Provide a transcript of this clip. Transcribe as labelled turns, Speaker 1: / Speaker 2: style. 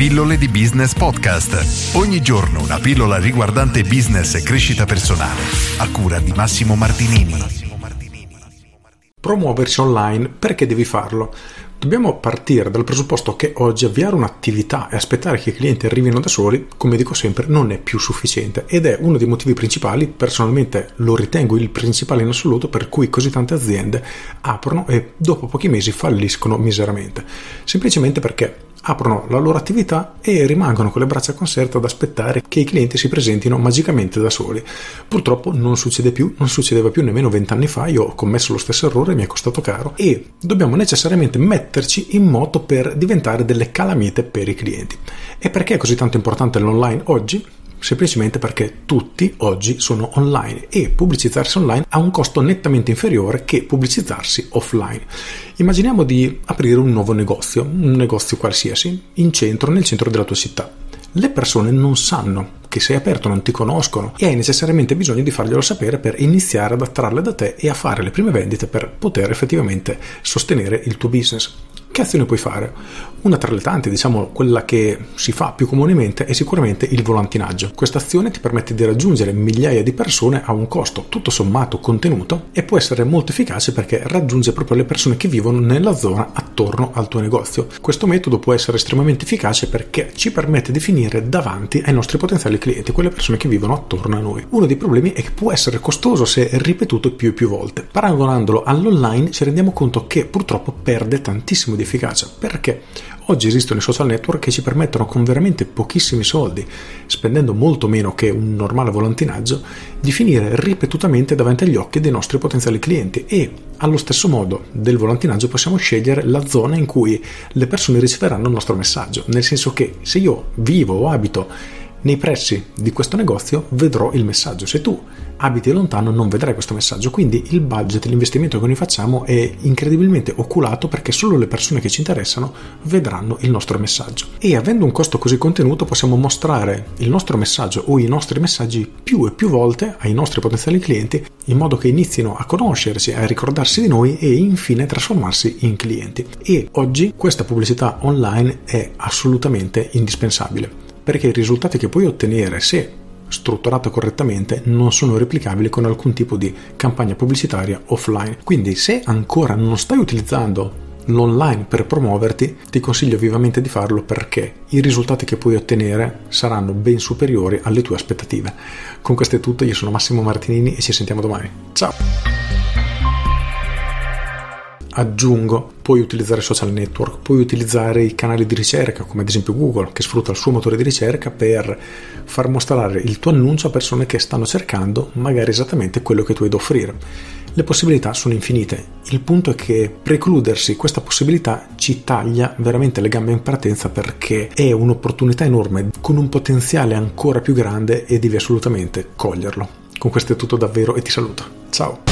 Speaker 1: Pillole di Business Podcast. Ogni giorno una pillola riguardante business e crescita personale. A cura di Massimo Martinini.
Speaker 2: Promuoversi online, perché devi farlo? Dobbiamo partire dal presupposto che oggi avviare un'attività e aspettare che i clienti arrivino da soli, come dico sempre, non è più sufficiente ed è uno dei motivi principali, personalmente lo ritengo il principale in assoluto, per cui così tante aziende aprono e dopo pochi mesi falliscono miseramente. Semplicemente perché aprono la loro attività e rimangono con le braccia conserte ad aspettare che i clienti si presentino magicamente da soli. Purtroppo non succede più, non succedeva più nemmeno vent'anni fa, io ho commesso lo stesso errore, mi è costato caro e dobbiamo necessariamente metterci in moto per diventare delle calamite per i clienti. E perché è così tanto importante l'online oggi? Semplicemente perché tutti oggi sono online e pubblicizzarsi online ha un costo nettamente inferiore che pubblicizzarsi offline. Immaginiamo di aprire un nuovo negozio, un negozio qualsiasi, in centro, nel centro della tua città. Le persone non sanno che sei aperto, non ti conoscono e hai necessariamente bisogno di farglielo sapere per iniziare ad attrarle da te e a fare le prime vendite per poter effettivamente sostenere il tuo business. Che azione puoi fare? Una tra le tante, diciamo quella che si fa più comunemente, è sicuramente il volantinaggio. Questa azione ti permette di raggiungere migliaia di persone a un costo tutto sommato contenuto e può essere molto efficace perché raggiunge proprio le persone che vivono nella zona attorno al tuo negozio. Questo metodo può essere estremamente efficace perché ci permette di finire davanti ai nostri potenziali clienti, quelle persone che vivono attorno a noi. Uno dei problemi è che può essere costoso se ripetuto più e più volte. Paragonandolo all'online ci rendiamo conto che purtroppo perde tantissimo di efficacia. Perché? Oggi esistono i social network che ci permettono con veramente pochissimi soldi, spendendo molto meno che un normale volantinaggio, di finire ripetutamente davanti agli occhi dei nostri potenziali clienti e allo stesso modo del volantinaggio possiamo scegliere la zona in cui le persone riceveranno il nostro messaggio, nel senso che se io vivo o abito nei pressi di questo negozio vedrò il messaggio. Se tu abiti lontano non vedrai questo messaggio, quindi il budget, l'investimento che noi facciamo è incredibilmente oculato perché solo le persone che ci interessano vedranno il nostro messaggio. E avendo un costo così contenuto possiamo mostrare il nostro messaggio o i nostri messaggi più e più volte ai nostri potenziali clienti in modo che inizino a conoscerci, a ricordarsi di noi e infine trasformarsi in clienti. E oggi questa pubblicità online è assolutamente indispensabile perché i risultati che puoi ottenere se strutturata correttamente non sono replicabili con alcun tipo di campagna pubblicitaria offline. Quindi se ancora non stai utilizzando l'online per promuoverti, ti consiglio vivamente di farlo perché i risultati che puoi ottenere saranno ben superiori alle tue aspettative. Con questo è tutto, io sono Massimo Martinini e ci sentiamo domani. Ciao! Aggiungo, puoi utilizzare social network, puoi utilizzare i canali di ricerca, come ad esempio Google, che sfrutta il suo motore di ricerca per far mostrare il tuo annuncio a persone che stanno cercando magari esattamente quello che tu hai da offrire. Le possibilità sono infinite. Il punto è che precludersi questa possibilità ci taglia veramente le gambe in partenza perché è un'opportunità enorme con un potenziale ancora più grande e devi assolutamente coglierlo. Con questo è tutto davvero e ti saluto. Ciao!